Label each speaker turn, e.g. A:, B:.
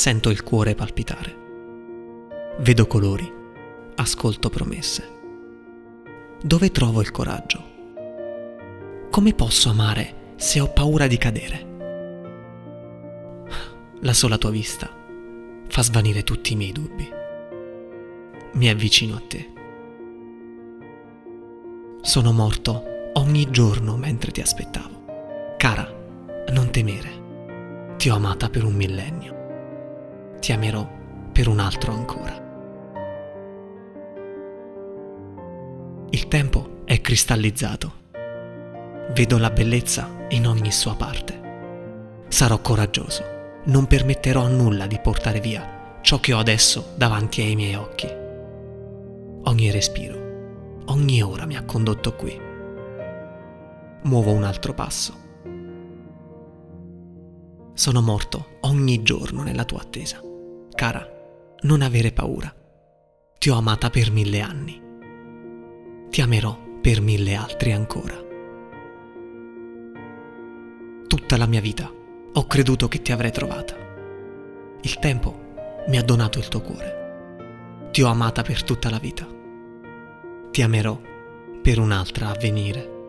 A: sento il cuore palpitare. Vedo colori, ascolto promesse. Dove trovo il coraggio? Come posso amare se ho paura di cadere? La sola tua vista fa svanire tutti i miei dubbi. Mi avvicino a te. Sono morto ogni giorno mentre ti aspettavo. Cara, non temere. Ti ho amata per un millennio. Ti amerò per un altro ancora. Il tempo è cristallizzato. Vedo la bellezza in ogni sua parte. Sarò coraggioso. Non permetterò a nulla di portare via ciò che ho adesso davanti ai miei occhi. Ogni respiro, ogni ora mi ha condotto qui. Muovo un altro passo. Sono morto ogni giorno nella tua attesa. Cara, non avere paura. Ti ho amata per mille anni ti amerò per mille altri ancora. Tutta la mia vita ho creduto che ti avrei trovata. Il tempo mi ha donato il tuo cuore. Ti ho amata per tutta la vita. Ti amerò per un'altra a venire.